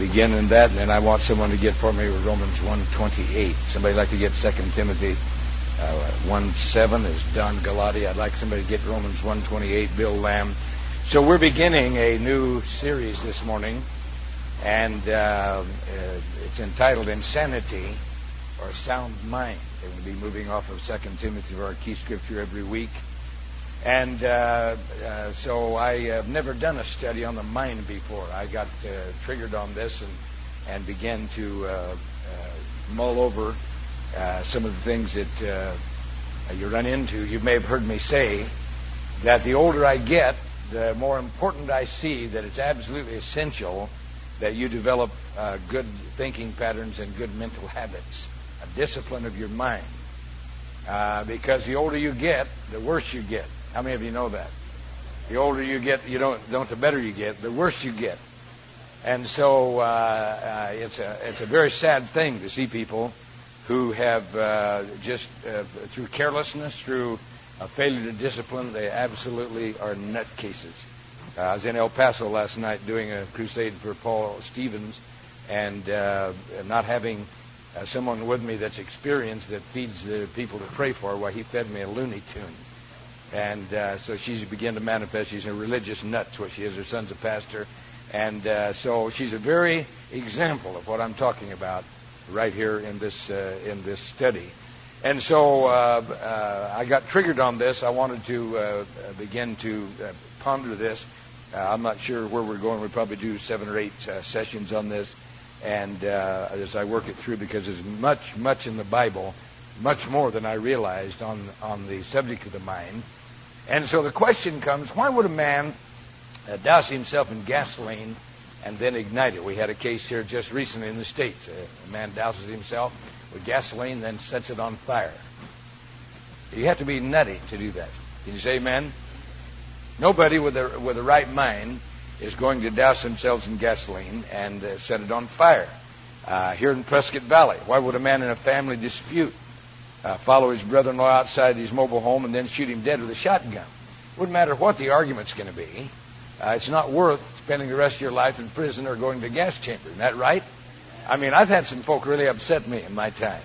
begin in that, and then I want someone to get for me Romans 1.28. Somebody like to get 2 Timothy uh, 1.7 is Don Galati. I'd like somebody to get Romans 1.28, Bill Lamb. So we're beginning a new series this morning, and uh, uh, it's entitled Insanity or Sound Mind. And we'll be moving off of 2 Timothy for our key scripture every week. And uh, uh, so I have never done a study on the mind before. I got uh, triggered on this and, and began to uh, uh, mull over uh, some of the things that you run into. You may have heard me say that the older I get, the more important I see that it's absolutely essential that you develop good thinking patterns and good mental habits, a discipline of your mind. because the older you get, the worse you get. How many of you know that? The older you get, you don't, don't the better you get, the worse you get. And so uh, uh, it's a it's a very sad thing to see people who have uh, just uh, through carelessness, through a failure to discipline, they absolutely are nutcases. Uh, I was in El Paso last night doing a crusade for Paul Stevens, and uh, not having someone with me that's experienced that feeds the people to pray for, why he fed me a Looney Tune. And uh, so she's begun to manifest. She's a religious nut, what she is. Her son's a pastor. And uh, so she's a very example of what I'm talking about right here in this, uh, in this study. And so uh, uh, I got triggered on this. I wanted to uh, begin to ponder this. I'm not sure where we're going. We'll probably do seven or eight sessions on this. And as I work it through, because there's much, much in the Bible, much more than I realized on, on the subject of the mind. And so the question comes why would a man uh, douse himself in gasoline and then ignite it? We had a case here just recently in the States. A man douses himself with gasoline, then sets it on fire. You have to be nutty to do that. Can you say amen? Nobody with a, with a right mind is going to douse themselves in gasoline and uh, set it on fire. Uh, here in Prescott Valley, why would a man in a family dispute uh, follow his brother-in-law outside his mobile home and then shoot him dead with a shotgun. It wouldn't matter what the argument's going to be. Uh, it's not worth spending the rest of your life in prison or going to the gas chamber. Isn't that right? I mean, I've had some folk really upset me in my time.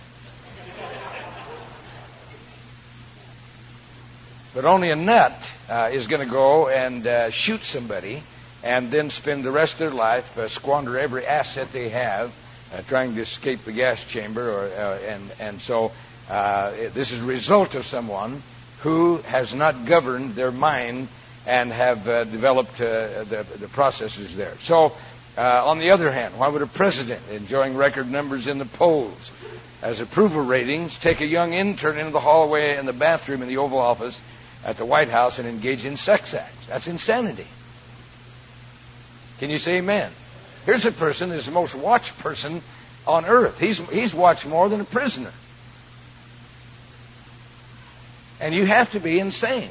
But only a nut uh, is going to go and uh, shoot somebody and then spend the rest of their life, uh, squander every asset they have, uh, trying to escape the gas chamber. Or, uh, and, and so uh, this is a result of someone who has not governed their mind and have uh, developed uh, the, the, processes there. So, uh, on the other hand, why would a president enjoying record numbers in the polls as approval ratings take a young intern into the hallway and the bathroom in the Oval Office at the White House and engage in sex acts? That's insanity. Can you say amen? Here's a person that's the most watched person on earth. He's, he's watched more than a prisoner. And you have to be insane.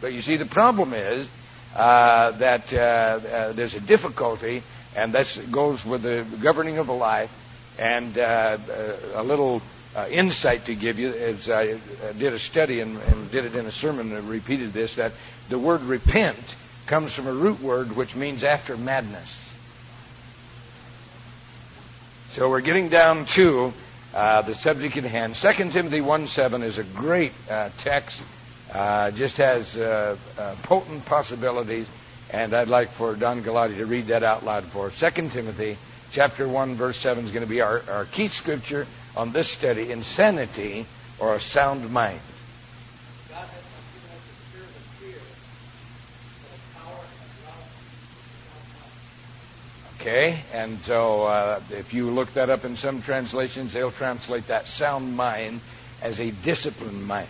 But you see, the problem is uh, that uh, uh, there's a difficulty, and that goes with the governing of a life. And uh, uh, a little insight to give you is I did a study and, and did it in a sermon and repeated this that the word repent comes from a root word which means after madness. So we're getting down to uh, the subject at hand. 2 Timothy 1 7 is a great uh, text, uh, just has uh, uh, potent possibilities, and I'd like for Don Galati to read that out loud for us. 2 Timothy chapter 1, verse 7 is going to be our, our key scripture on this study insanity or a sound mind. Okay, and so uh, if you look that up in some translations, they'll translate that sound mind as a disciplined mind.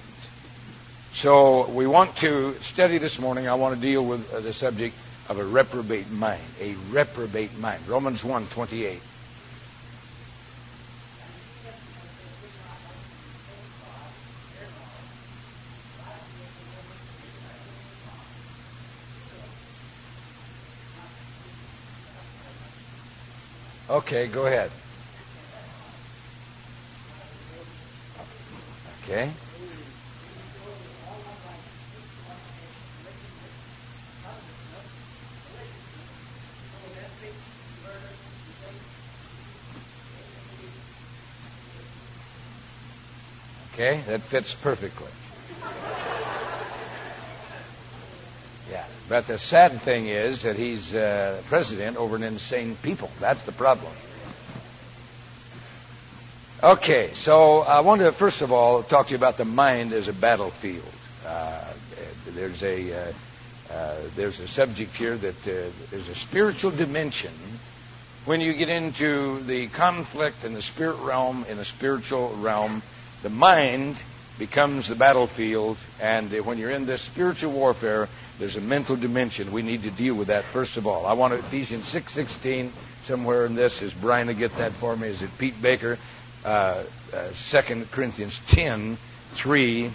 So we want to study this morning. I want to deal with uh, the subject of a reprobate mind, a reprobate mind. Romans 1 28. Okay, go ahead. Okay. Okay, that fits perfectly. But the sad thing is that he's uh, president over an insane people. That's the problem. Okay, so I want to first of all talk to you about the mind as a battlefield. Uh, there's a uh, uh, there's a subject here that uh, there's a spiritual dimension when you get into the conflict in the spirit realm, in the spiritual realm. The mind becomes the battlefield, and when you're in this spiritual warfare, there's a mental dimension. We need to deal with that first of all. I want to, Ephesians 6:16 somewhere in this. Is Brian to get that for me? Is it Pete Baker? uh, uh, 2 Corinthians 10, 3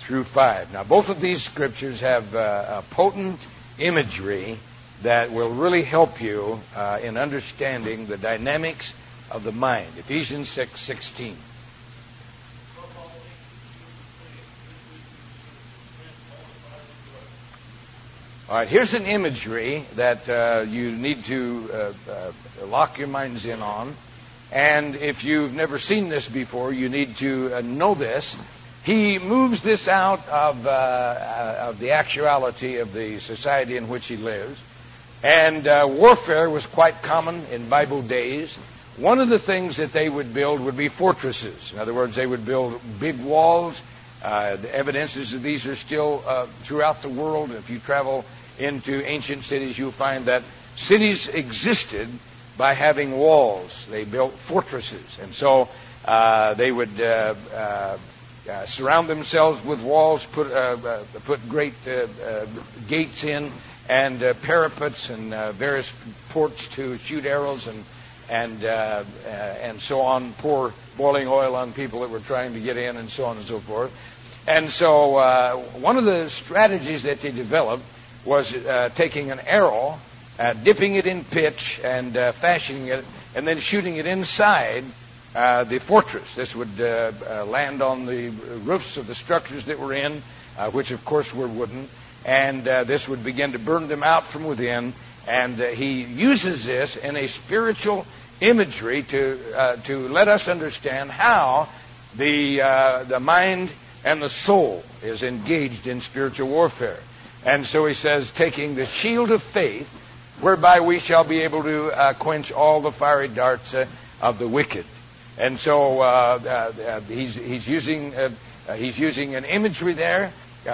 through 5. Now, both of these scriptures have uh, a potent imagery that will really help you uh, in understanding the dynamics of the mind. Ephesians 6, 16. All right, here's an imagery that uh, you need to uh, uh, lock your minds in on. And if you've never seen this before, you need to uh, know this. He moves this out of, uh, of the actuality of the society in which he lives. And warfare was quite common in Bible days. One of the things that they would build would be fortresses. In other words, they would build big walls. Uh, the evidence is that these are still uh, throughout the world. If you travel into ancient cities, you'll find that cities existed by having walls. They built fortresses. And so uh, they would uh, uh, uh surround themselves with walls, put, put great gates in, and parapets and various ports to shoot arrows and, and, and so on, pour boiling oil on people that were trying to get in, and so on and so forth. And so one of the strategies that they developed was taking an arrow uh, dipping it in pitch and uh, fashioning it, and then shooting it inside uh, the fortress. This would uh, uh, land on the roofs of the structures that were in, uh, which of course were wooden, and this would begin to burn them out from within. And he uses this in a spiritual imagery to to let us understand how the the mind and the soul is engaged in spiritual warfare. And so he says, taking the shield of faith whereby we shall be able to uh, quench all the fiery darts uh, of the wicked. And so uh, uh, uh he's, he's, using, uh, he's using an imagery there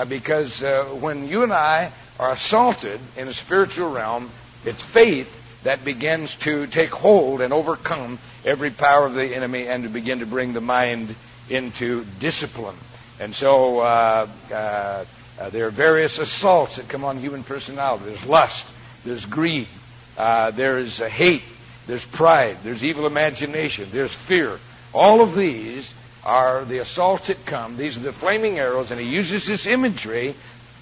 because when you and I are assaulted in the spiritual realm, it's faith that begins to take hold and overcome every power of the enemy and to begin to bring the mind into discipline. And so there are various assaults that come on human personality. There's lust there's greed, uh, there's uh, hate, there's pride, there's evil imagination, there's fear. All of these are the assaults that come. These are the flaming arrows, and he uses this imagery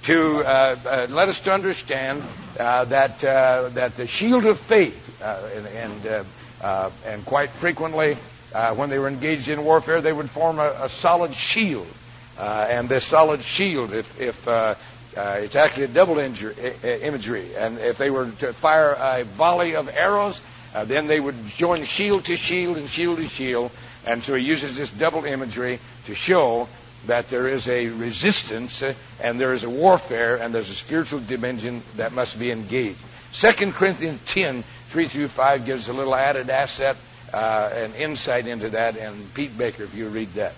to uh, uh, let us to understand uh, that uh, that the shield of faith, and and, uh, and, quite frequently when they were engaged in warfare, they would form a, a solid shield, and this solid shield, if if uh, it's actually a double imagery. And if they were to fire a volley of arrows, uh, then they would join shield to shield and shield to shield. And so he uses this double imagery to show that there is a resistance uh, and there is a warfare and there's a spiritual dimension that must be engaged. 2 Corinthians 10, 3 through 5 gives a little added asset uh, and insight into that. And Pete Baker, if you read that.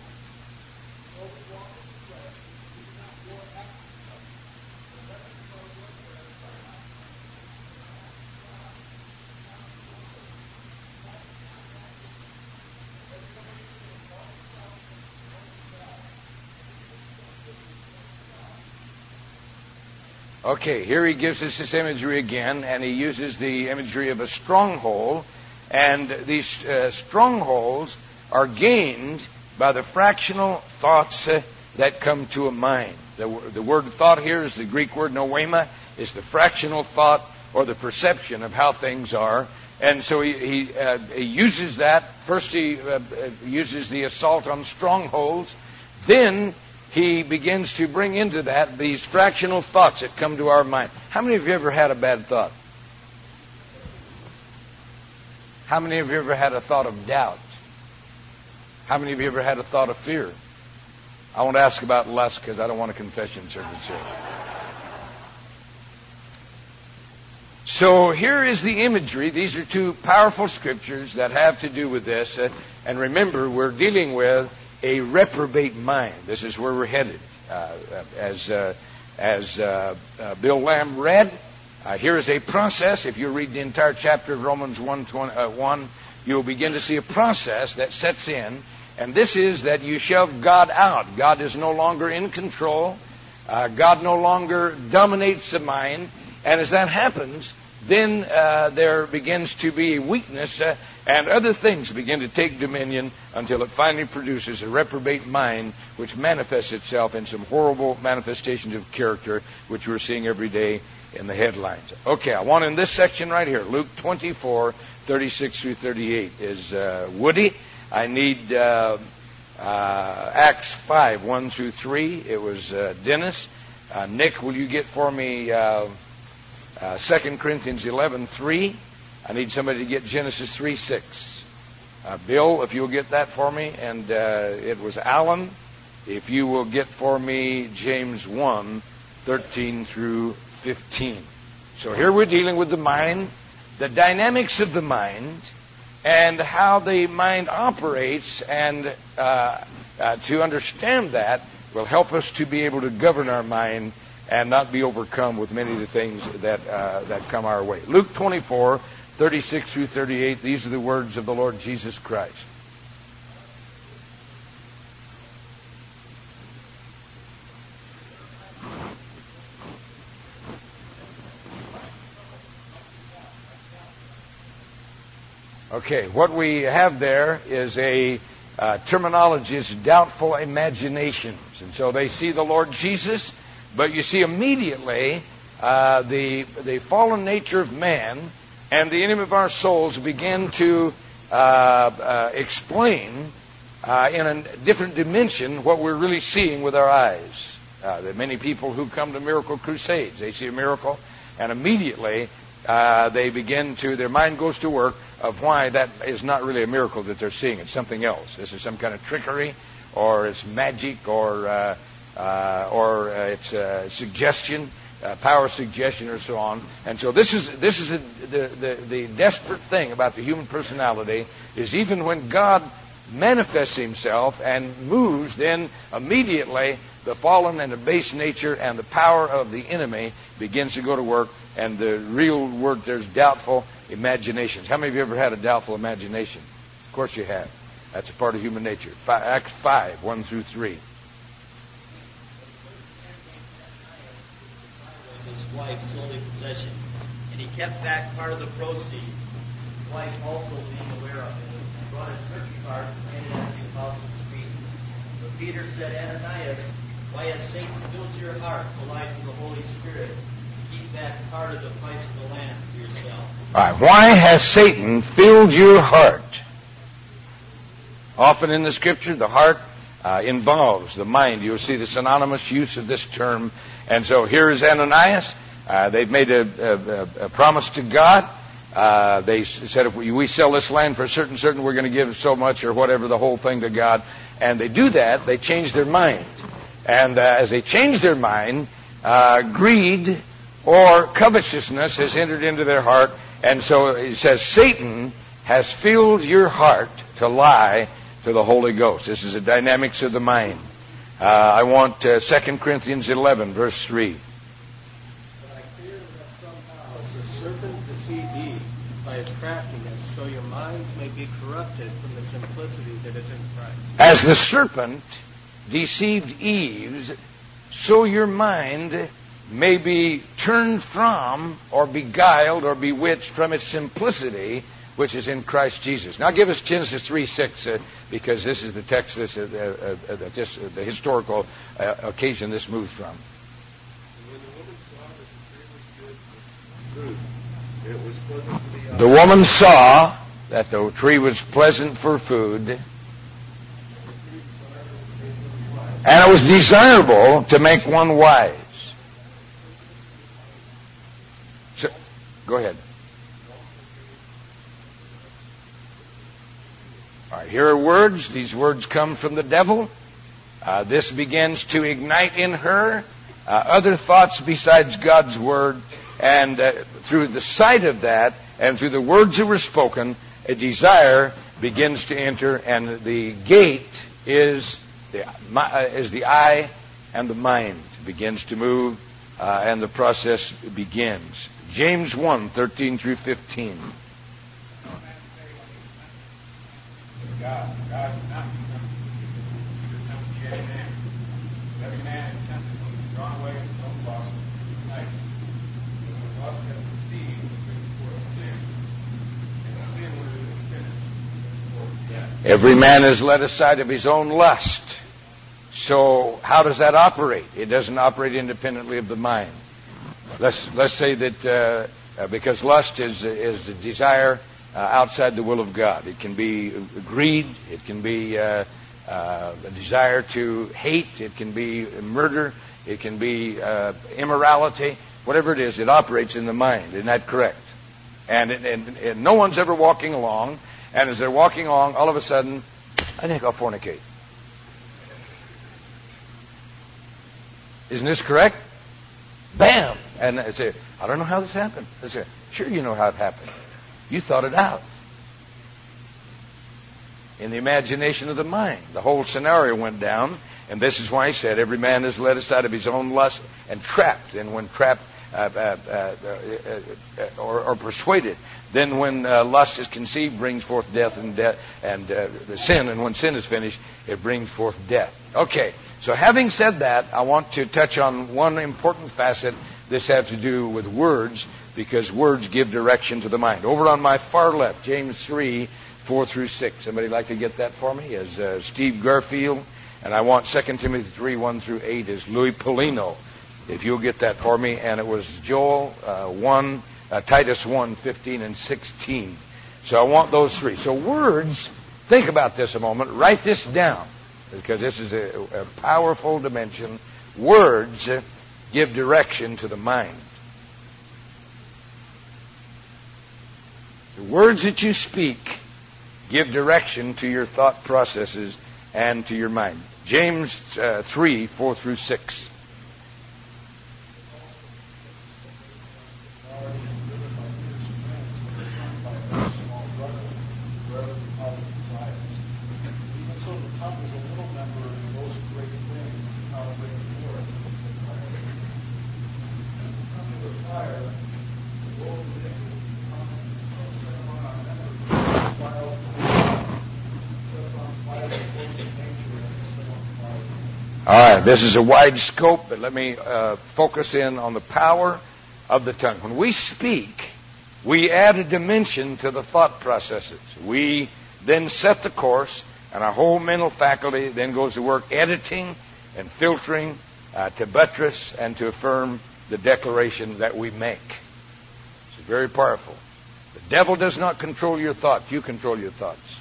Okay, here he gives us this imagery again, and he uses the imagery of a stronghold. And these uh, strongholds are gained by the fractional thoughts uh, that come to a mind. The, the, word thought here is the Greek word noema, is the fractional thought or the perception of how things are. And so he, he, uh, he uses that. First, he uh, uh, uses the assault on strongholds. Then he begins to bring into that these fractional thoughts that come to our mind. How many of you ever had a bad thought? How many of you ever had a thought of doubt? How many of you ever had a thought of fear? I won't ask about lust because I don't want a confession service here. So here is the imagery. These are two powerful scriptures that have to do with this. And remember, we're dealing with a reprobate mind. This is where we're headed. Uh, as uh, as uh, uh, Bill Lamb read, uh, here is a process. If you read the entire chapter of Romans 1, 20, 1 you'll begin to see a process that sets in and this is that you shove God out. God is no longer in control. Uh, God no longer dominates the mind. And as that happens, then uh, there begins to be weakness, uh, and other things begin to take dominion until it finally produces a reprobate mind, which manifests itself in some horrible manifestations of character, which we're seeing every day in the headlines. Okay, I want in this section right here, Luke 24, 36 through 38, is uh, Woody. I need uh, uh, Acts 5, 1 through 3. It was uh, Dennis. Uh, Nick, will you get for me uh, 2 Corinthians 11, 3? I need somebody to get Genesis 3, 6. Uh, Bill, if you'll get that for me. And it was Alan. If you will get for me James 1, 13 through 15. So here we're dealing with the mind, the dynamics of the mind, and how the mind operates, and uh, uh, to understand that will help us to be able to govern our mind and not be overcome with many of the things that uh, that come our way. Luke 24, 36 through 38. These are the words of the Lord Jesus Christ. Okay, what we have there is a uh, terminology is doubtful imaginations. And so they see the Lord Jesus, but you see immediately uh, the, the fallen nature of man and the enemy of our souls begin to uh, uh explain uh, in a different dimension what we're really seeing with our eyes. Uh, there are many people who come to miracle crusades. They see a miracle, and immediately they begin to, their mind goes to work of why that is not really a miracle that they're seeing. It's something else. This is some kind of trickery, or it's magic, or uh, uh, or uh, it's uh, suggestion, uh, power suggestion, or so on. And so this is this is a, the, the the desperate thing about the human personality is even when God manifests Himself and moves, then immediately the fallen and the base nature and the power of the enemy begins to go to work, and the real word there's doubtful imaginations. How many of you ever had a doubtful imagination? Of course you have. That's a part of human nature. Acts 5, 1 through 3. Wife sold a possession, and he kept back part of the proceeds. His wife also being aware of it, brought a turkey cart and handed it to the apostle to feed. But Peter said, Ananias, why has Satan filled your heart to lie to the Holy Spirit? Keep back part of the price of the land for yourself. Why has Satan filled your heart? Often in the scripture, the heart uh, involves the mind. You'll see the synonymous use of this term. And so here is Ananias. Uh, they've made a, a, a, promise to God. Uh, they said if we, we, sell this land for certain certain, we're going to give so much or whatever the whole thing to God. And they do that. They change their mind. And uh, as they change their mind, uh, greed or covetousness has entered into their heart, and so it says, Satan has filled your heart to lie to the Holy Ghost. This is the dynamics of the mind. Uh, I want uh, 2 Corinthians 11, verse 3. But I fear that somehow the serpent deceived Eve by his craftiness, so your minds may be corrupted from the simplicity that is in Christ. As the serpent deceived Eve, so your mind may be turned from or beguiled or bewitched from its simplicity which is in Christ Jesus. Now give us Genesis 3 6, uh, because this is the text, this, uh, uh, uh uh, the historical uh, occasion this moves from. The woman saw that the tree was pleasant for food, and it was desirable to make one wise. Go ahead. All right, here are words. These words come from the devil. Uh, this begins to ignite in her uh, other thoughts besides God's Word, and uh, through the sight of that, and through the words that were spoken, a desire begins to enter, and the gate is the, uh, the eye and the mind begins to move, uh, and the process begins. James 1, 13 through 15. God, God not Every man is tempted when he's drawn away from his own lust and When lust has conceived, it brings forth sin. And sin, when it is finished, forth death. Every man is led aside of his own lust. So how does that operate? It doesn't operate independently of the mind. Let's let's say that uh, uh because lust is is the desire uh, outside the will of God. It can be greed. It can be uh, uh, a desire to hate. It can be murder. It can be uh, immorality. Whatever it is, it operates in the mind. Isn't that correct? And, it, and, and no one's ever walking along, and as they're walking along, all of a sudden, I think I'll fornicate. Isn't this correct? Bam! And I say, I don't know how this happened. I say, sure you know how it happened. You thought it out in the imagination of the mind. The whole scenario went down, and this is why he said, Every man is led aside of his own lust and trapped. And when trapped uh, uh, uh, uh or, or, persuaded, then when uh, lust is conceived, brings forth death and death and uh, the sin. And when sin is finished, it brings forth death. Okay. So having said that, I want to touch on one important facet. This has to do with words because words give direction to the mind. Over on my far left, James 3, 4 through 6. Somebody like to get that for me? As uh, Steve Garfield. And I want 2 Timothy 3, 1 through 8 is Louis Polino. If you'll get that for me. And it was Joel uh, 1, uh, Titus 1, 15 and 16. So I want those three. So words, think about this a moment. Write this down. Because this is a, a powerful dimension. Words give direction to the mind. The words that you speak give direction to your thought processes and to your mind. James uh, 3, 4 through 6. All right, this is a wide scope, but let me uh, focus in on the power of the tongue. When we speak, we add a dimension to the thought processes. We then set the course, and our whole mental faculty then goes to work editing and filtering uh, to buttress and to affirm the declaration that we make. It's very powerful. The devil does not control your thoughts. You control your thoughts.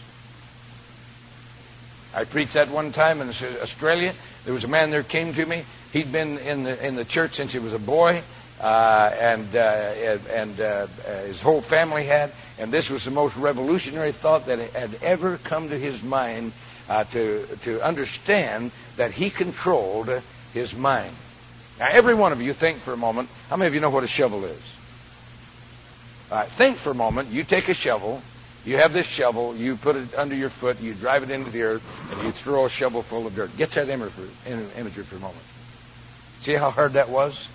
I preached that one time in Australia. There was a man there came to me. He'd been in the in the church since he was a boy, uh, and uh, and uh, his whole family had. And this was the most revolutionary thought that had ever come to his mind uh, to to understand that he controlled his mind. Now, every one of you think for a moment. How many of you know what a shovel is? All right, think for a moment. You take a shovel you have this shovel, you put it under your foot, you drive it into the earth, and you throw a shovel full of dirt. Get that imagery for a moment. See how hard that was?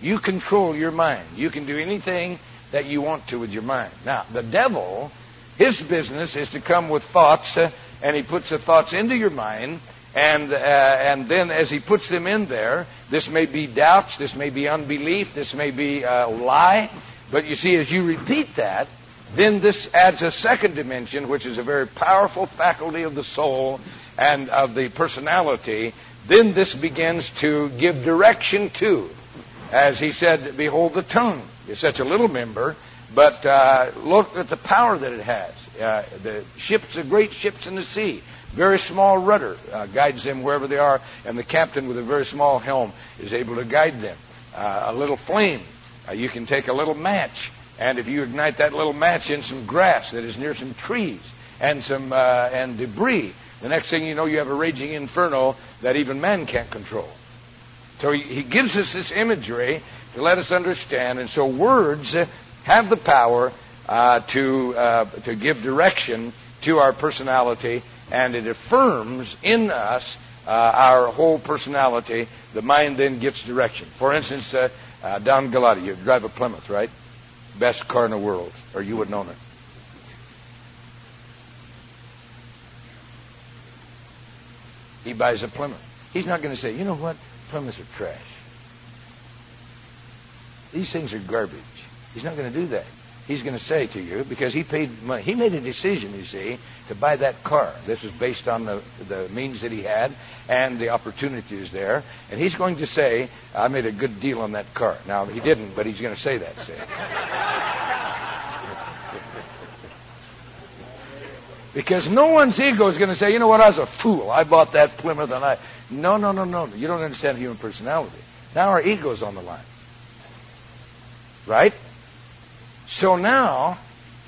You control your mind. You can do anything that you want to with your mind. Now, the devil, his business is to come with thoughts, uh, and he puts the thoughts into your mind, and uh, and then as he puts them in there, this may be doubts, this may be unbelief, this may be a lie, but you see, as you repeat that, then this adds a second dimension, which is a very powerful faculty of the soul and of the personality. Then this begins to give direction to. As he said, behold the tongue is such a little member, but uh, look at the power that it has. Uh, the ships are great ships in the sea. Very small rudder uh, guides them wherever they are, and the captain with a very small helm is able to guide them. Uh, a little flame uh, you can take a little match, and if you ignite that little match in some grass that is near some trees and some uh, and debris, The next thing you know, you have a raging inferno that even man can't control. So he, he gives us this imagery to let us understand. And so words have the power uh, to, uh, to give direction to our personality, and it affirms in us uh, our whole personality. The mind then gets direction. For instance, uh, uh, Galati, you drive a Plymouth, right? Best car in the world, or you would know it. He buys a Plymouth. He's not going to say, you know what? Plymouths are trash. These things are garbage. He's not going to do that. He's going to say to you, because he paid money. He made a decision, you see, to buy that car. This was based on the, the means that he had and the opportunities there. And he's going to say, I made a good deal on that car. Now, he didn't, but he's going to say that, see. because no one's ego is going to say, you know what, I was a fool. I bought that Plymouth and I. No, no, no, no. You don't understand human personality. Now our ego's on the line. Right? So now,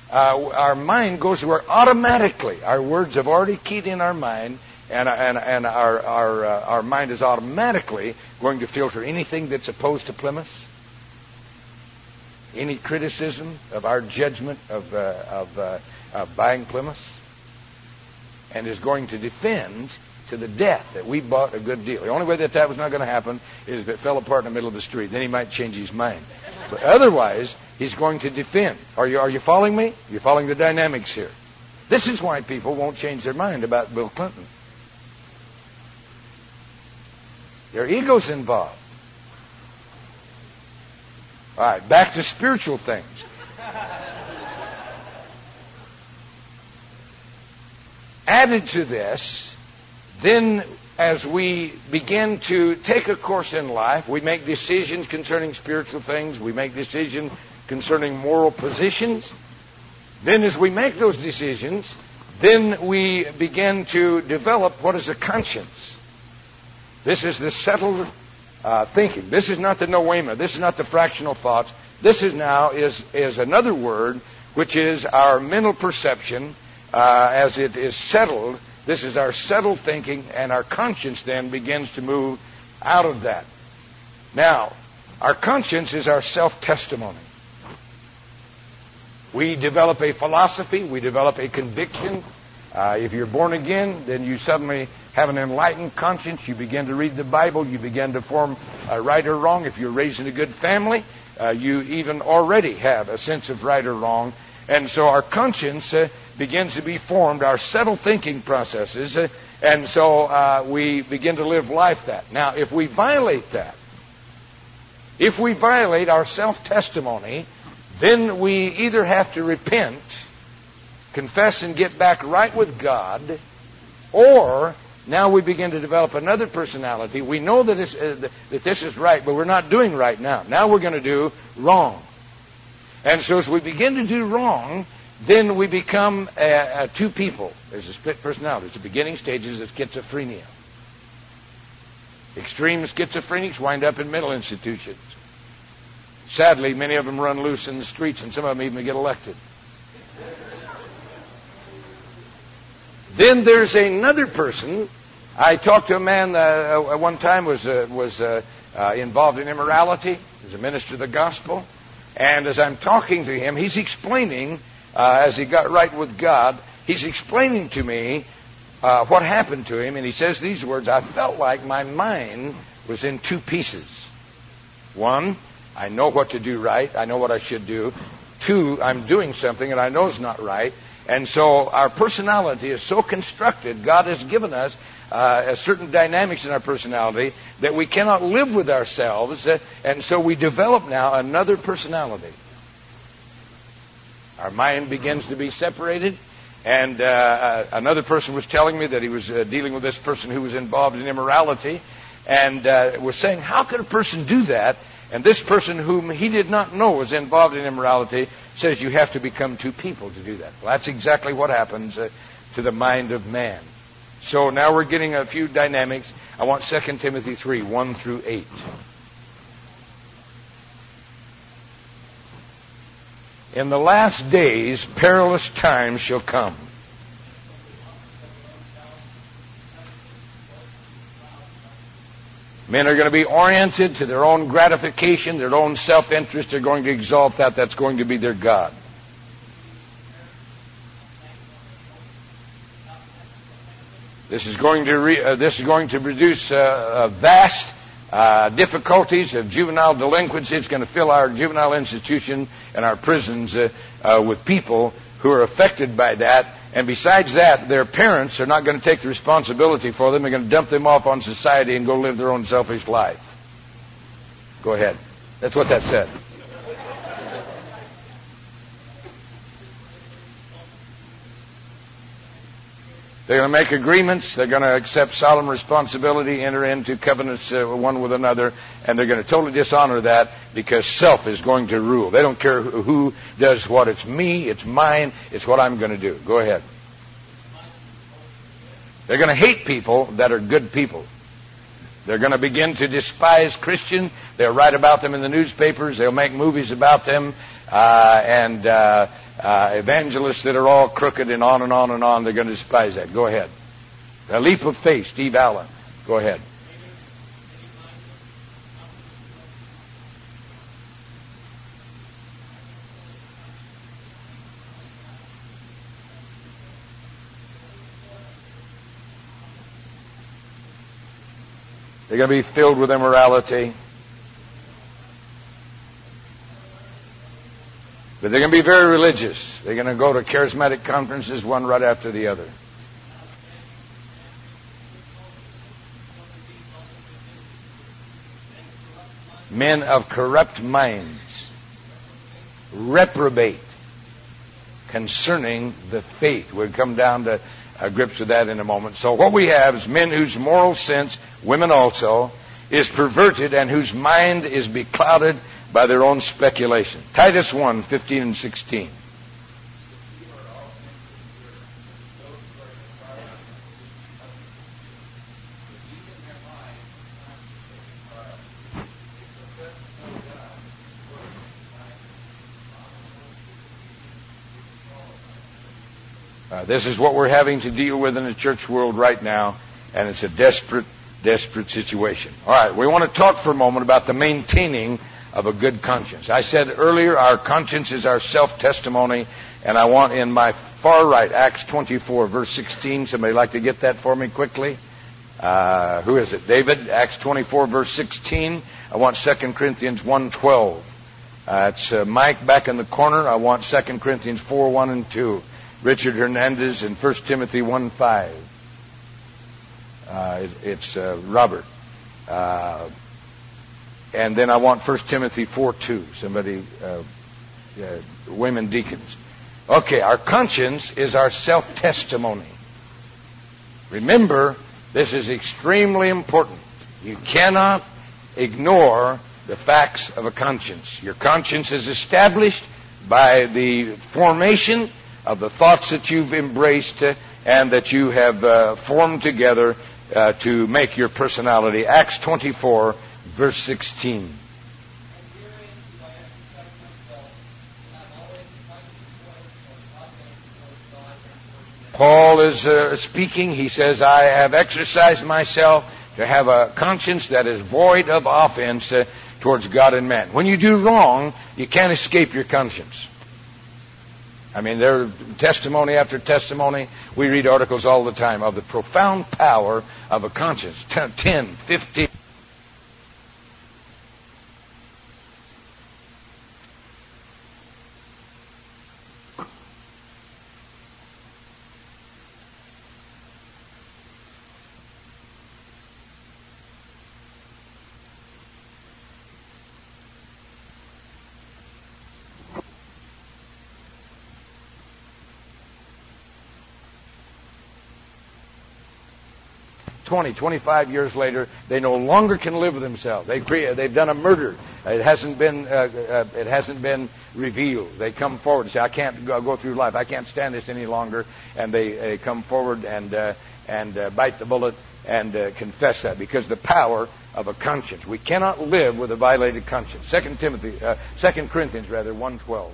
uh, our mind goes to work automatically. Our words have already keyed in our mind, and, and, and our, our, uh, our mind is automatically going to filter anything that's opposed to Plymouth, any criticism of our judgment of, uh, of, uh, of buying Plymouth, and is going to defend to the death that we bought a good deal. The only way that that was not going to happen is if it fell apart in the middle of the street. Then he might change his mind. But otherwise, he's going to defend. Are you, are you following me? You're following the dynamics here. This is why people won't change their mind about Bill Clinton. Their ego's involved. All right, back to spiritual things. Added to this, then as we begin to take a course in life, we make decisions concerning spiritual things, we make decisions concerning moral positions. Then, as we make those decisions, then we begin to develop what is a conscience. This is the settled uh, thinking. This is not the noema. This is not the fractional thoughts. This is now is is another word, which is our mental perception uh, as it is settled this is our settled thinking, and our conscience then begins to move out of that. Now, our conscience is our self testimony. We develop a philosophy, we develop a conviction. Uh, if you're born again, then you suddenly have an enlightened conscience. You begin to read the Bible. You begin to form uh, right or wrong. If you're raised in a good family, uh, you even already have a sense of right or wrong. And so our conscience uh, begins to be formed, our settled thinking processes, uh, and so uh, we begin to live life that. Now, if we violate that, if we violate our self testimony, then we either have to repent, confess, and get back right with God, or now we begin to develop another personality. We know that, uh, that this is right, but we're not doing right now. Now we're going to do wrong. And so as we begin to do wrong, then we become two people. There's a split personality. It's the beginning stages of schizophrenia. Extreme schizophrenics wind up in mental institutions. Sadly, many of them run loose in the streets, and some of them even get elected. Then there's another person. I talked to a man uh, one time was uh, was uh, uh, involved in immorality. He's a minister of the gospel, and as I'm talking to him, he's explaining uh, as he got right with God, he's explaining to me uh, what happened to him, and he says these words I felt like my mind was in two pieces. One, I know what to do right, I know what I should do. Two, I'm doing something and I know it's not right. And so our personality is so constructed, God has given us uh, a certain dynamics in our personality that we cannot live with ourselves, uh, and so we develop now another personality. Our mind begins to be separated. And uh, uh, another person was telling me that he was uh, dealing with this person who was involved in immorality and uh, was saying, How could a person do that? And this person, whom he did not know was involved in immorality, says you have to become two people to do that. Well, that's exactly what happens uh, to the mind of man. So now we're getting a few dynamics. I want 2 Timothy 3 1 through 8. In the last days, perilous times shall come. Men are going to be oriented to their own gratification, their own self-interest. They're going to exalt that. That's going to be their God. This is going to re, uh, this is going to produce uh, vast uh, difficulties of juvenile delinquency. It's going to fill our juvenile institution and our prisons uh, uh, with people who are affected by that. And besides that, their parents are not going to take the responsibility for them. They're going to dump them off on society and go live their own selfish life. Go ahead. That's what that said. They're going to make agreements. They're going to accept solemn responsibility, enter into covenants uh, one with another, and they're going to totally dishonor that because self is going to rule. They don't care who does what. It's me. It's mine. It's what I'm going to do. Go ahead. They're going to hate people that are good people. They're going to begin to despise Christian. They'll write about them in the newspapers. They'll make movies about them. Uh, and uh, uh, evangelists that are all crooked and on and on and on. They're going to despise that. Go ahead. A leap of faith, Steve Allen. Go ahead. They're going to be filled with immorality. But they're going to be very religious. They're going to go to charismatic conferences, one right after the other. Men of corrupt minds, reprobate concerning the faith. We'll come down to grips with that in a moment. So what we have is men whose moral sense, women also, is perverted and whose mind is beclouded by their own speculation. Titus 1, 15 and 16. Uh, this is what we're having to deal with in the church world right now, and it's a desperate, desperate situation. All right, we want to talk for a moment about the maintaining of a good conscience. I said earlier, our conscience is our self-testimony, and I want in my far right, Acts 24, verse 16, somebody like to get that for me quickly? Uh, who is it? David, Acts 24, verse 16. I want 2 Corinthians 1.12. Uh, it's uh, Mike back in the corner. I want 2 Corinthians 4, 1 and 2. Richard Hernandez in 1 Timothy 1, 5. Uh, it, it's uh, Robert. And then I want 1 Timothy 4 2. Somebody, uh, uh, women deacons. Okay, our conscience is our self testimony. Remember, this is extremely important. You cannot ignore the facts of a conscience. Your conscience is established by the formation of the thoughts that you've embraced uh, and that you have uh, formed together uh, to make your personality. Acts 24 verse 16. Paul is uh, speaking. He says, I have exercised myself to have a conscience that is void of offense uh, towards God and man. When you do wrong, you can't escape your conscience. I mean, there are testimony after testimony. We read articles all the time of the profound power of a conscience. 10, 15. 20, 25 years later, they no longer can live with themselves. They create, they've done a murder. It hasn't been, uh, uh, it hasn't been revealed. They come forward and say, I can't go, go through life. I can't stand this any longer. And they, they come forward and, uh, and uh, bite the bullet and uh, confess that because the power of a conscience. We cannot live with a violated conscience. Second Timothy, uh, Second Corinthians rather, 112.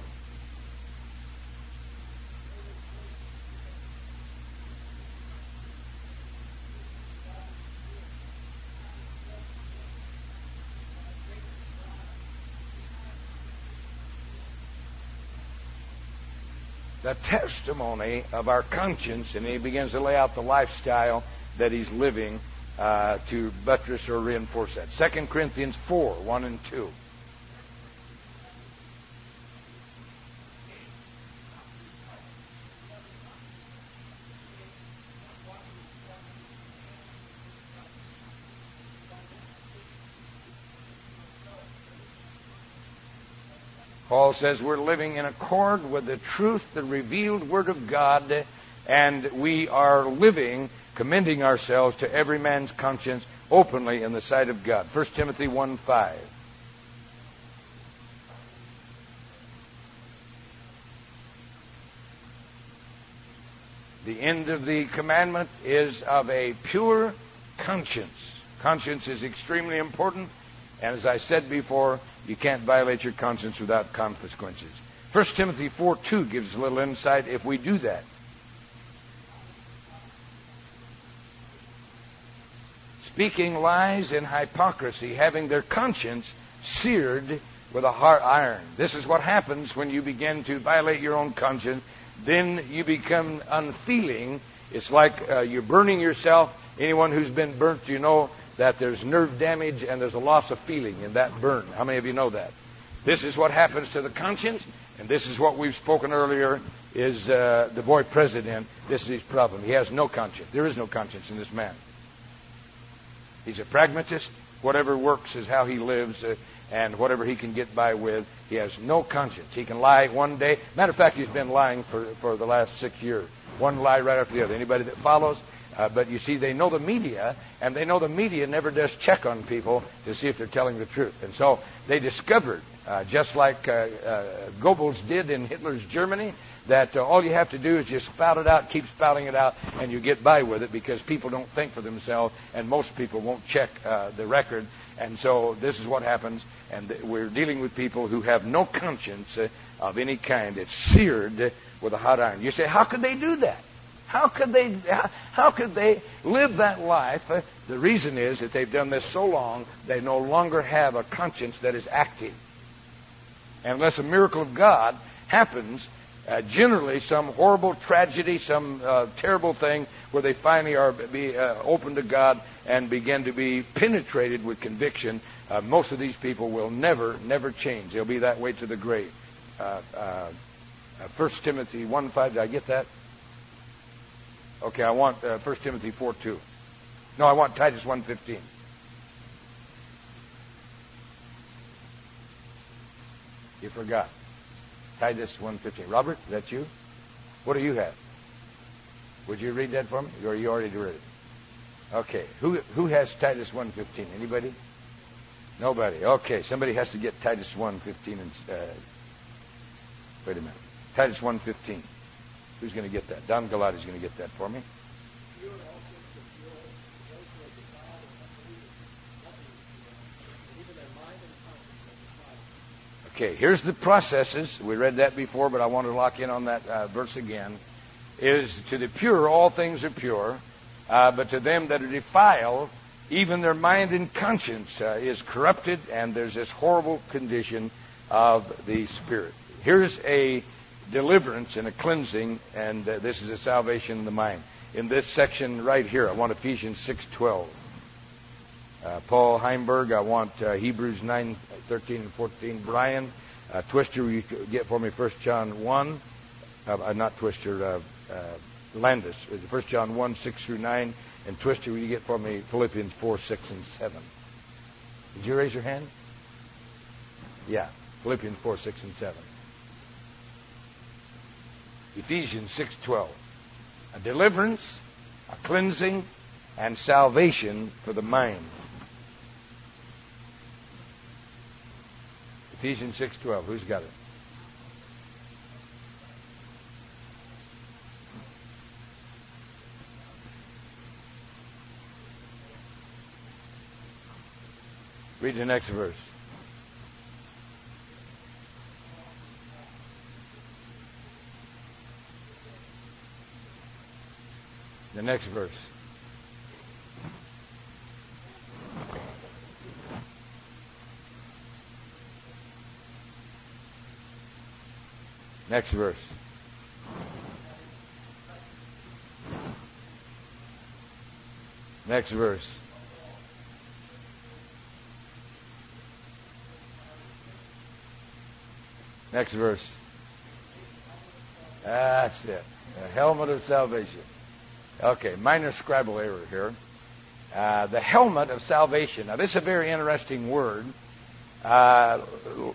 the testimony of our conscience, and he begins to lay out the lifestyle that he's living uh, to buttress or reinforce that. 2 Corinthians 4 1 and 2. Paul says we're living in accord with the truth, the revealed Word of God, and we are living, commending ourselves to every man's conscience openly in the sight of God. 1 Timothy 1 5. The end of the commandment is of a pure conscience. Conscience is extremely important, and as I said before, you can't violate your conscience without consequences. 1 Timothy 4 2 gives a little insight if we do that. Speaking lies in hypocrisy, having their conscience seared with a hot iron. This is what happens when you begin to violate your own conscience. Then you become unfeeling. It's like uh, you're burning yourself. Anyone who's been burnt, you know that there's nerve damage and there's a loss of feeling in that burn. How many of you know that? This is what happens to the conscience, and this is what we've spoken earlier is uh, the boy president. This is his problem. He has no conscience. There is no conscience in this man. He's a pragmatist. Whatever works is how he lives, uh, and whatever he can get by with. He has no conscience. He can lie one day. Matter of fact, he's been lying for, for the last six years. One lie right after the other. Anybody that follows uh, but you see, they know the media, and they know the media never does check on people to see if they're telling the truth. And so they discovered, uh, just like uh, uh Goebbels did in Hitler's Germany, that uh, all you have to do is just spout it out, keep spouting it out, and you get by with it because people don't think for themselves, and most people won't check the record. And so this is what happens, and we're dealing with people who have no conscience of any kind. It's seared with a hot iron. You say, how could they do that? How could they, how could they live that life? Uh, the reason is that they've done this so long, they no longer have a conscience that is active. And unless a miracle of God happens, uh, generally some horrible tragedy, some uh, terrible thing where they finally are be uh, open to God and begin to be penetrated with conviction, uh, most of these people will never, never change. They'll be that way to the grave. Uh, 1 Timothy 1 5, did I get that? Okay, I want uh, 1 Timothy 4 2. No, I want Titus 1.15. You forgot. Titus 1.15. Robert, is that you? What do you have? Would you read that for me? Or you already read it? Okay. Who, who has Titus 1.15? Anybody? Nobody. Okay. Somebody has to get Titus 1.15 and, uh, wait a minute. Titus 1.15. Who's going to get that? Don Galati's going to get that for me. Okay, here's the processes. We read that before, but I want to lock in on that uh, verse again. Is to the pure all things are pure, uh, but to them that are defiled, even their mind and conscience uh, is corrupted, and there's this horrible condition of the spirit. Here's a deliverance and a cleansing, and uh, this is a salvation in the mind. In this section right here, I want Ephesians 6.12. Uh, Paul Heimberg, I want uh, Hebrews 9, 13 and 14. Brian, Twister, you get for me 1 John 1? Uh, uh, not Twister, uh, Landis. 1 John 1, 6 through 9. And Twister, you get for me Philippians 4, 6, and 7? Did you raise your hand? Yeah, Philippians 4, 6, and 7. Ephesians 6:12. A deliverance, a cleansing, and salvation for the mind. Ephesians 6:12. Who's got it? Read the next verse. The next verse. Next verse. Next verse. Next verse. That's it. The helmet of salvation. Okay, minor scribble error here. Uh, the helmet of salvation. Now, this is a very interesting word. Uh,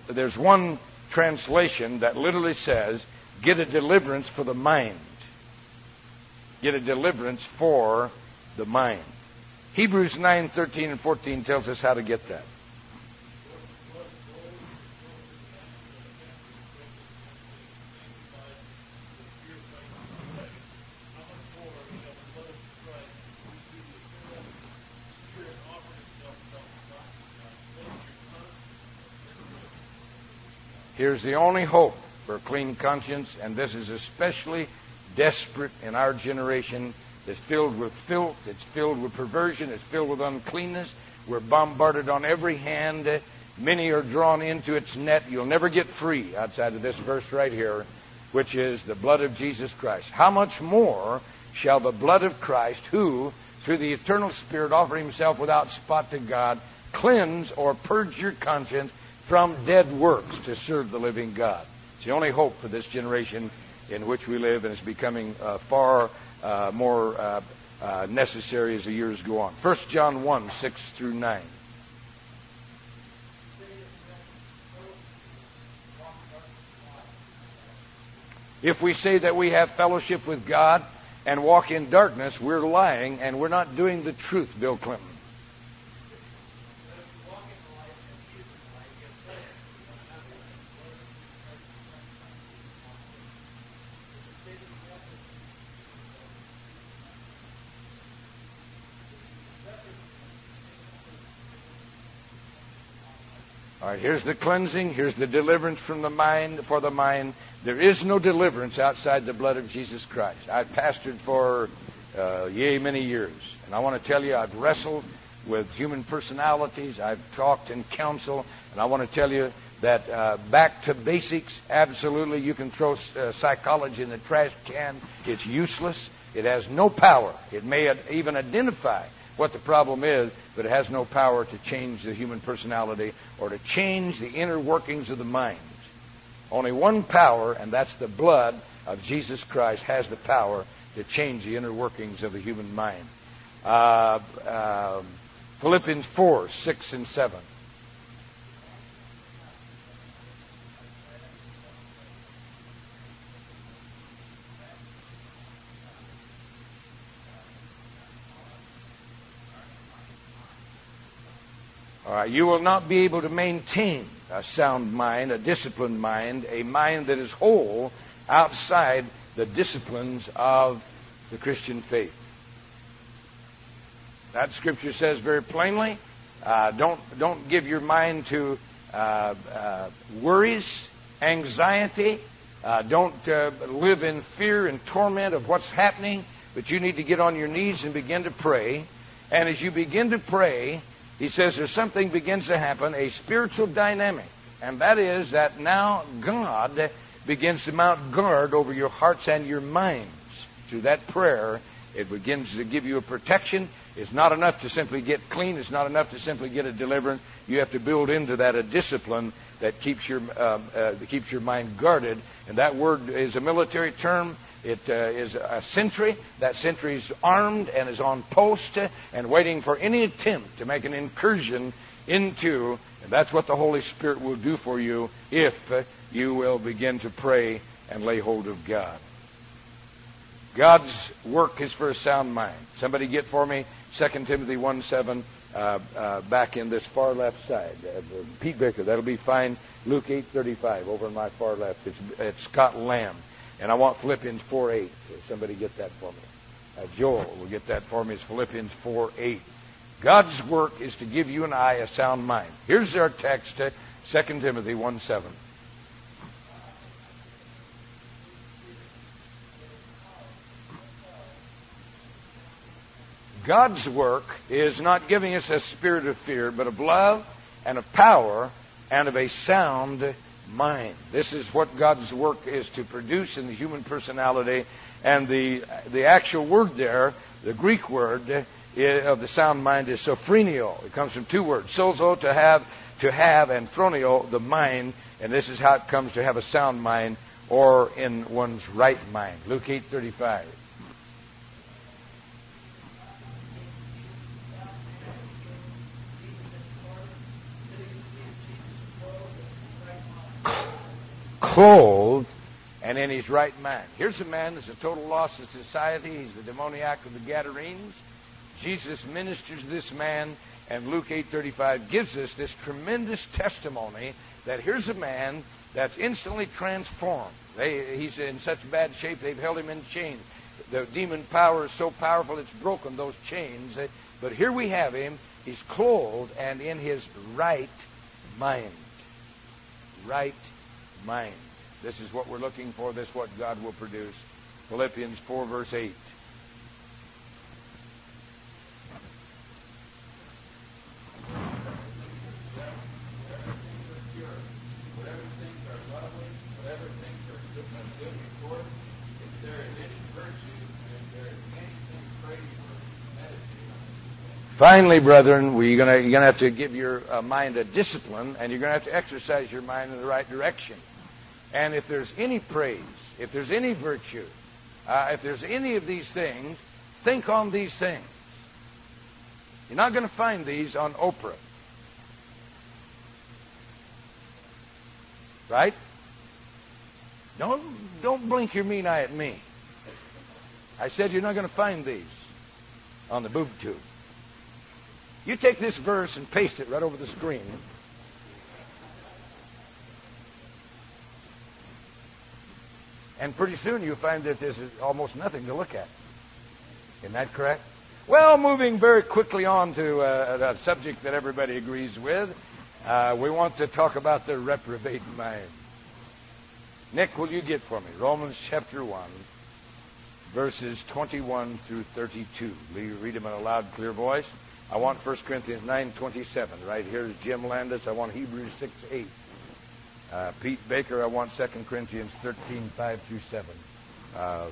there's one translation that literally says, get a deliverance for the mind. Get a deliverance for the mind. Hebrews 9, 13, and 14 tells us how to get that. Here's the only hope for a clean conscience, and this is especially desperate in our generation. It's filled with filth, it's filled with perversion, it's filled with uncleanness. We're bombarded on every hand. Many are drawn into its net. You'll never get free outside of this verse right here, which is the blood of Jesus Christ. How much more shall the blood of Christ, who, through the eternal Spirit, offer himself without spot to God, cleanse or purge your conscience from dead works to serve the living God. It's the only hope for this generation in which we live, and it's becoming uh, far uh, more uh, uh necessary as the years go on. 1 John 1 6 through 9. If we say that we have fellowship with God and walk in darkness, we're lying and we're not doing the truth, Bill Clinton. All here's the cleansing. Here's the deliverance from the mind for the mind. There is no deliverance outside the blood of Jesus Christ. I've pastored for uh, yea many years, and I want to tell you I've wrestled with human personalities. I've talked and counseled, and I want to tell you that uh, back to basics. Absolutely, you can throw uh, psychology in the trash can. It's useless. It has no power. It may even identify what the problem is, but it has no power to change the human personality or to change the inner workings of the mind. Only one power, and that's the blood of Jesus Christ, has the power to change the inner workings of the human mind. Uh, uh, Philippians 4, 6, and 7. All right, you will not be able to maintain a sound mind, a disciplined mind, a mind that is whole outside the disciplines of the Christian faith. That scripture says very plainly, uh, don't don't give your mind to uh, uh, worries, anxiety. Uh, don't uh, live in fear and torment of what's happening. But you need to get on your knees and begin to pray. And as you begin to pray, he says there's something begins to happen, a spiritual dynamic. And that is that now God begins to mount guard over your hearts and your minds. Through that prayer, it begins to give you a protection. It's not enough to simply get clean. It's not enough to simply get a deliverance. You have to build into that a discipline that keeps your um, uh, keeps your mind guarded. And that word is a military term. It uh, is a sentry. That sentry is armed and is on post and waiting for any attempt to make an incursion into. And that's what the Holy Spirit will do for you if you will begin to pray and lay hold of God. God's work is for a sound mind. Somebody get for me 2 Timothy 1 7 uh, uh, back in this far left side. Uh, Pete Baker, that'll be fine. Luke 8:35 over on my far left. It's, it's Scott Lamb. And I want Philippians 4 8. Somebody get that for me. Uh, Joel will get that for me. It's Philippians 4 8. God's work is to give you and I a sound mind. Here's our text, uh, 2 Timothy 1 7. God's work is not giving us a spirit of fear, but of love and of power and of a sound mind. This is what God's work is to produce in the human personality. And the, the actual word there, the Greek word, of the sound mind is sophrenio. It comes from two words: sozo, to have, to have, and phronio, the mind. And this is how it comes to have a sound mind or in one's right mind. Luke eight thirty-five. Clothed and in his right mind. Here's a man that's a total loss to society. He's the demoniac of the Gadarenes. Jesus ministers this man, and Luke 8:35 gives us this tremendous testimony that here's a man that's instantly transformed. They, he's in such bad shape they've held him in chains. The demon power is so powerful it's broken those chains. But here we have him. He's clothed and in his right mind. Right mind. This is what we're looking for. This is what God will produce. Philippians 4, verse 8. Finally, brethren, you're going to have to give your uh, mind a discipline, and you're going to have to exercise your mind in the right direction. And if there's any praise, if there's any virtue, uh, if there's any of these things, think on these things. You're not going to find these on Oprah. Right? Don't, don't blink your mean eye at me. I said you're not going to find these on the boob tube. You take this verse and paste it right over the screen. And pretty soon you'll find that there's almost nothing to look at. Isn't that correct? Well, moving very quickly on to uh, a subject that everybody agrees with, uh, we want to talk about the reprobate mind. Nick, will you get for me Romans chapter 1, verses 21 through 32? Will you read them in a loud, clear voice? I want 1 Corinthians 9.27. Right here is Jim Landis. I want Hebrews 6, 8. Uh, Pete Baker, I want 2 Corinthians 13, 5 through 7. Uh,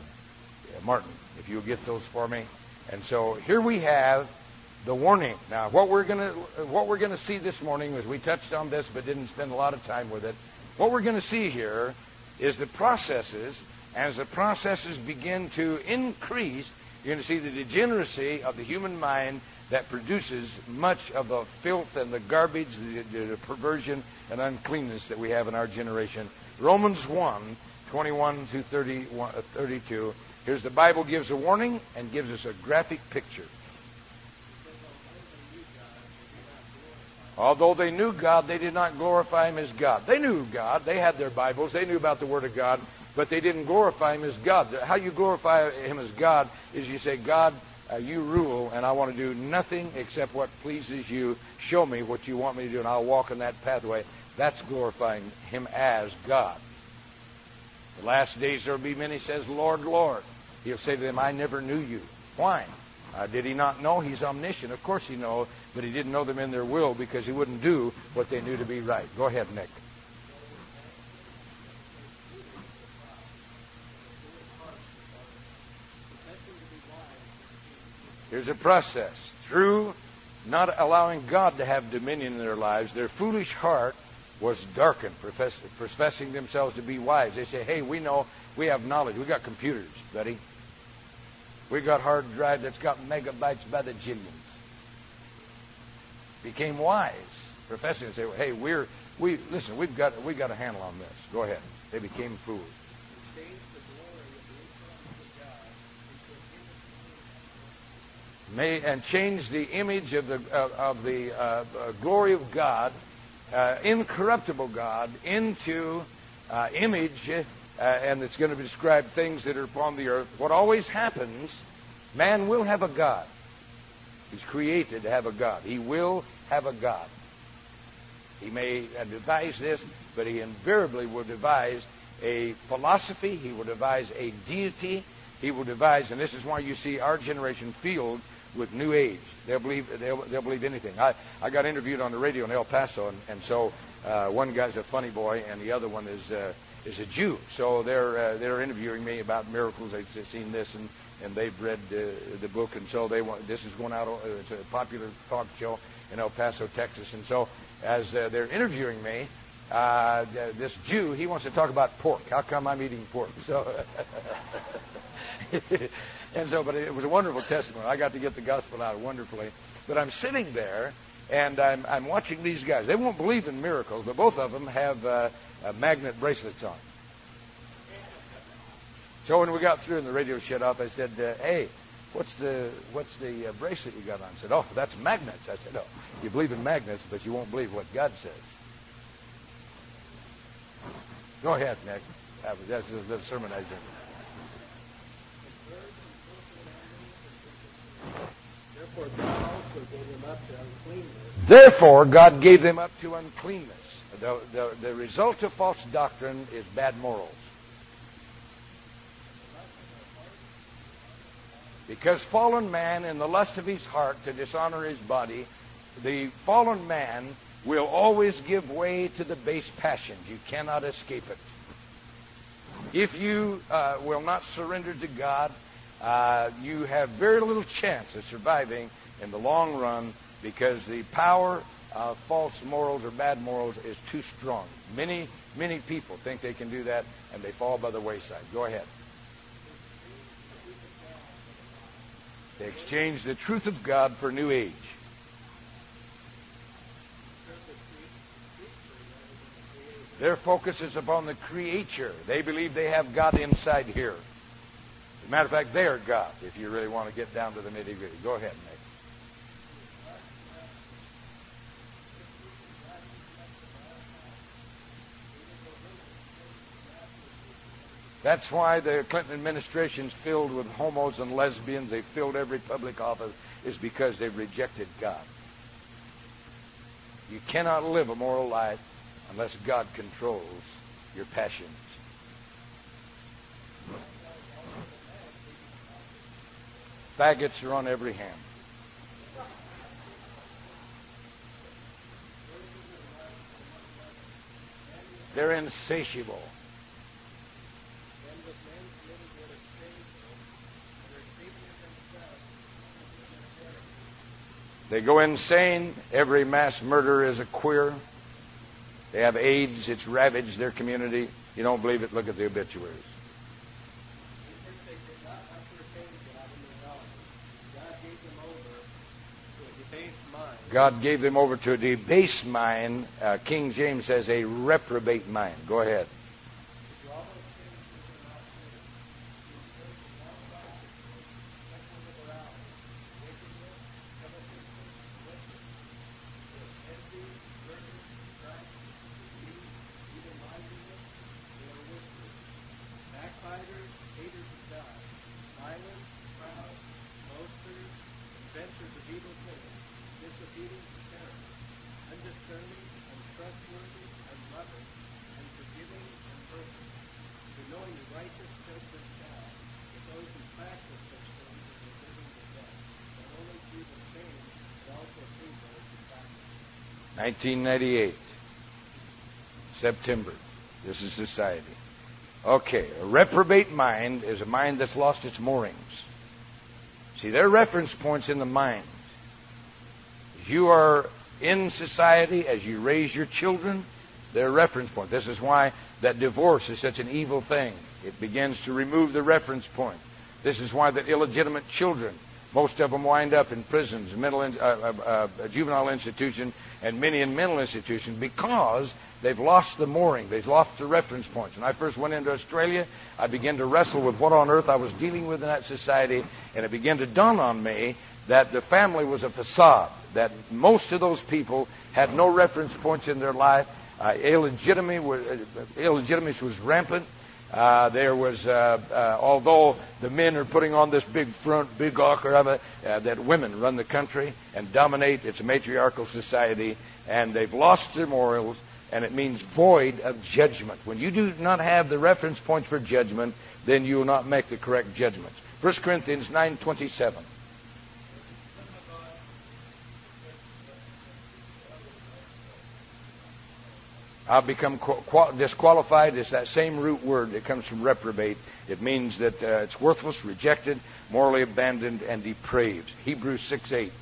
Martin, if you'll get those for me. And so here we have the warning. Now, what we're to what we're to see this morning is we touched on this but didn't spend a lot of time with it. What we're going to see here is the processes. As the processes begin to increase, you're going to see the degeneracy of the human mind that produces much of the filth and the garbage, the, the, perversion and uncleanness that we have in our generation. Romans 1, 21 to uh, 32. Here's the Bible gives a warning and gives us a graphic picture. Although they knew God, they did not glorify Him as God. They knew God. They had their Bibles. They knew about the Word of God, but they didn't glorify Him as God. How you glorify Him as God is you say, God, uh, you rule, and I want to do nothing except what pleases you. Show me what you want me to do, and I'll walk in that pathway. That's glorifying Him as God. The last days there will be many says, Lord, Lord. He'll say to them, I never knew you. Why? Uh, did he not know? He's omniscient. Of course he knows, but he didn't know them in their will because he wouldn't do what they knew to be right. Go ahead, Nick. Here's a process. Through not allowing God to have dominion in their lives, their foolish heart was darkened, profess, professing themselves to be wise. They say, hey, we know, we have knowledge. We got computers, buddy. We got hard drive that's got megabytes by the jillions. Became wise, professing to say, hey, we're, we, listen, we've got, we got a handle on this. Go ahead. They became fools. May, and change the image of the, of, of the uh, uh, glory of God, uh, incorruptible God, into uh, image, uh, and it's going to describe things that are upon the earth. What always happens, man will have a God. He's created to have a God. He will have a God. He may devise this, but he invariably will devise a philosophy. He will devise a deity. He will devise, and this is why you see our generation filled with New Age. They'll believe they'll, they'll believe anything. I, I got interviewed on the radio in El Paso, and, and so uh, one guy's a funny boy, and the other one is uh, is a Jew. So they're uh, they're interviewing me about miracles. They've seen this and and they've read uh, the book, and so they want. This is going out. Uh, it's a popular talk show in El Paso, Texas, and so as uh, they're interviewing me, uh, this Jew he wants to talk about pork. How come I'm eating pork? So. and so, but it was a wonderful testimony. I got to get the gospel out wonderfully. But I'm sitting there and I'm, I'm watching these guys. They won't believe in miracles, but both of them have uh, uh, magnet bracelets on. So when we got through and the radio shut off, I said, uh, "Hey, what's the what's the uh, bracelet you got on?" I said, "Oh, that's magnets." I said, "No, you believe in magnets, but you won't believe what God says." Go ahead, Nick. That's the sermon I did. Therefore, God gave them up to uncleanness. Therefore, God gave them up to uncleanness. The, the, the result of false doctrine is bad morals. Because fallen man, in the lust of his heart to dishonor his body, the fallen man will always give way to the base passions. You cannot escape it. If you uh, will not surrender to God, uh, you have very little chance of surviving in the long run because the power of false morals or bad morals is too strong. Many, many people think they can do that and they fall by the wayside. Go ahead. They exchange the truth of God for new age. Their focus is upon the creature. They believe they have God inside here. As a matter of fact, they are God, if you really want to get down to the nitty gritty. Go ahead, Nick. That's why the Clinton administration's filled with homos and lesbians. They filled every public office is because they've rejected God. You cannot live a moral life unless God controls your passions. Faggots are on every hand. They're insatiable. They go insane. Every mass murderer is a queer. They have AIDS. It's ravaged their community. You don't believe it? Look at the obituaries. God gave them over to a debased mind. Uh, King James says a reprobate mind. Go ahead. Nineteen ninety eight. September. This is society. Okay, a reprobate mind is a mind that's lost its moorings. See, there are reference points in the mind. You are in society, as you raise your children, there are reference points. This is why that divorce is such an evil thing. It begins to remove the reference point. This is why the illegitimate children, most of them wind up in prisons, mental uh, uh, uh, juvenile institution, and many in mental institutions because they've lost the mooring. They've lost the reference points. When I first went into Australia, I began to wrestle with what on earth I was dealing with in that society, and it began to dawn on me that the family was a facade, that most of those people had no reference points in their life, uh, illegitimacy, uh, illegitimacy was rampant. Uh, there was, uh, uh, although the men are putting on this big front, big awkward of it, uh, that women run the country and dominate. It's a matriarchal society, and they've lost their morals, and it means void of judgment. When you do not have the reference points for judgment, then you will not make the correct judgments. 1 Corinthians 9.27. I'll become qual- disqualified It's that same root word that comes from reprobate. It means that uh, it's worthless, rejected, morally abandoned, and depraved. Hebrews 6 8.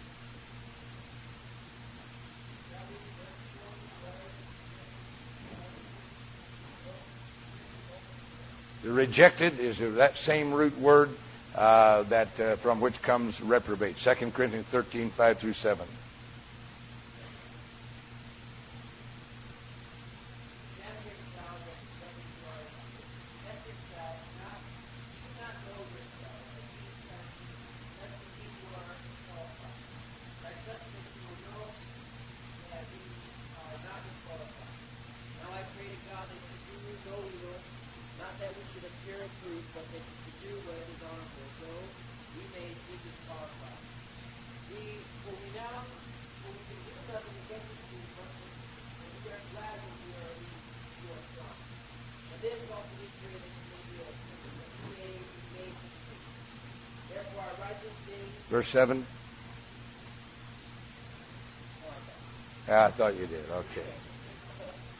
The rejected is that same root word uh, that uh, from which comes reprobate. 2 Corinthians 13, 5 through 7. Verse 7? Ah, I thought you did. Okay.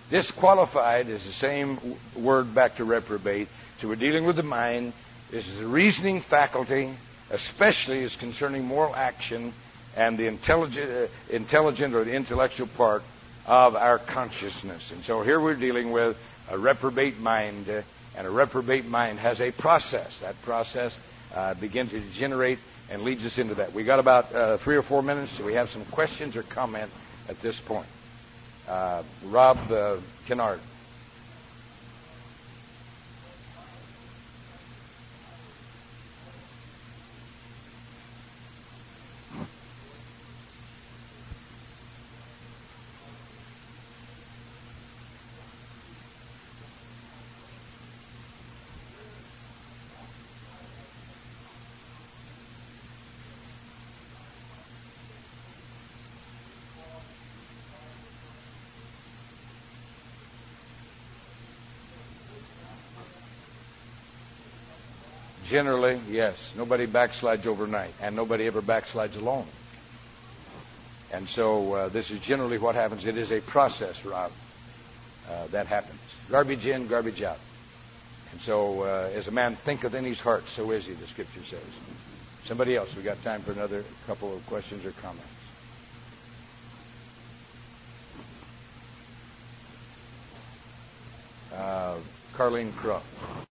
Disqualified is the same word back to reprobate. So we're dealing with the mind. This is the reasoning faculty, especially as concerning moral action and the intelligent, uh, intelligent or the intellectual part of our consciousness. And so here we're dealing with a reprobate mind, uh, and a reprobate mind has a process. That process uh, begins to generate and leads us into that. We got about uh, three or four minutes. Do we have some questions or comment at this point? Uh, Rob uh, Kennard. Generally, yes. Nobody backslides overnight, and nobody ever backslides alone. And so uh, this is generally what happens. It is a process, Rob, uh, that happens. Garbage in, garbage out. And so, uh, as a man thinketh in his heart, so is he, the Scripture says. Somebody else, we got time for another couple of questions or comments. Uh, Carlene Croft.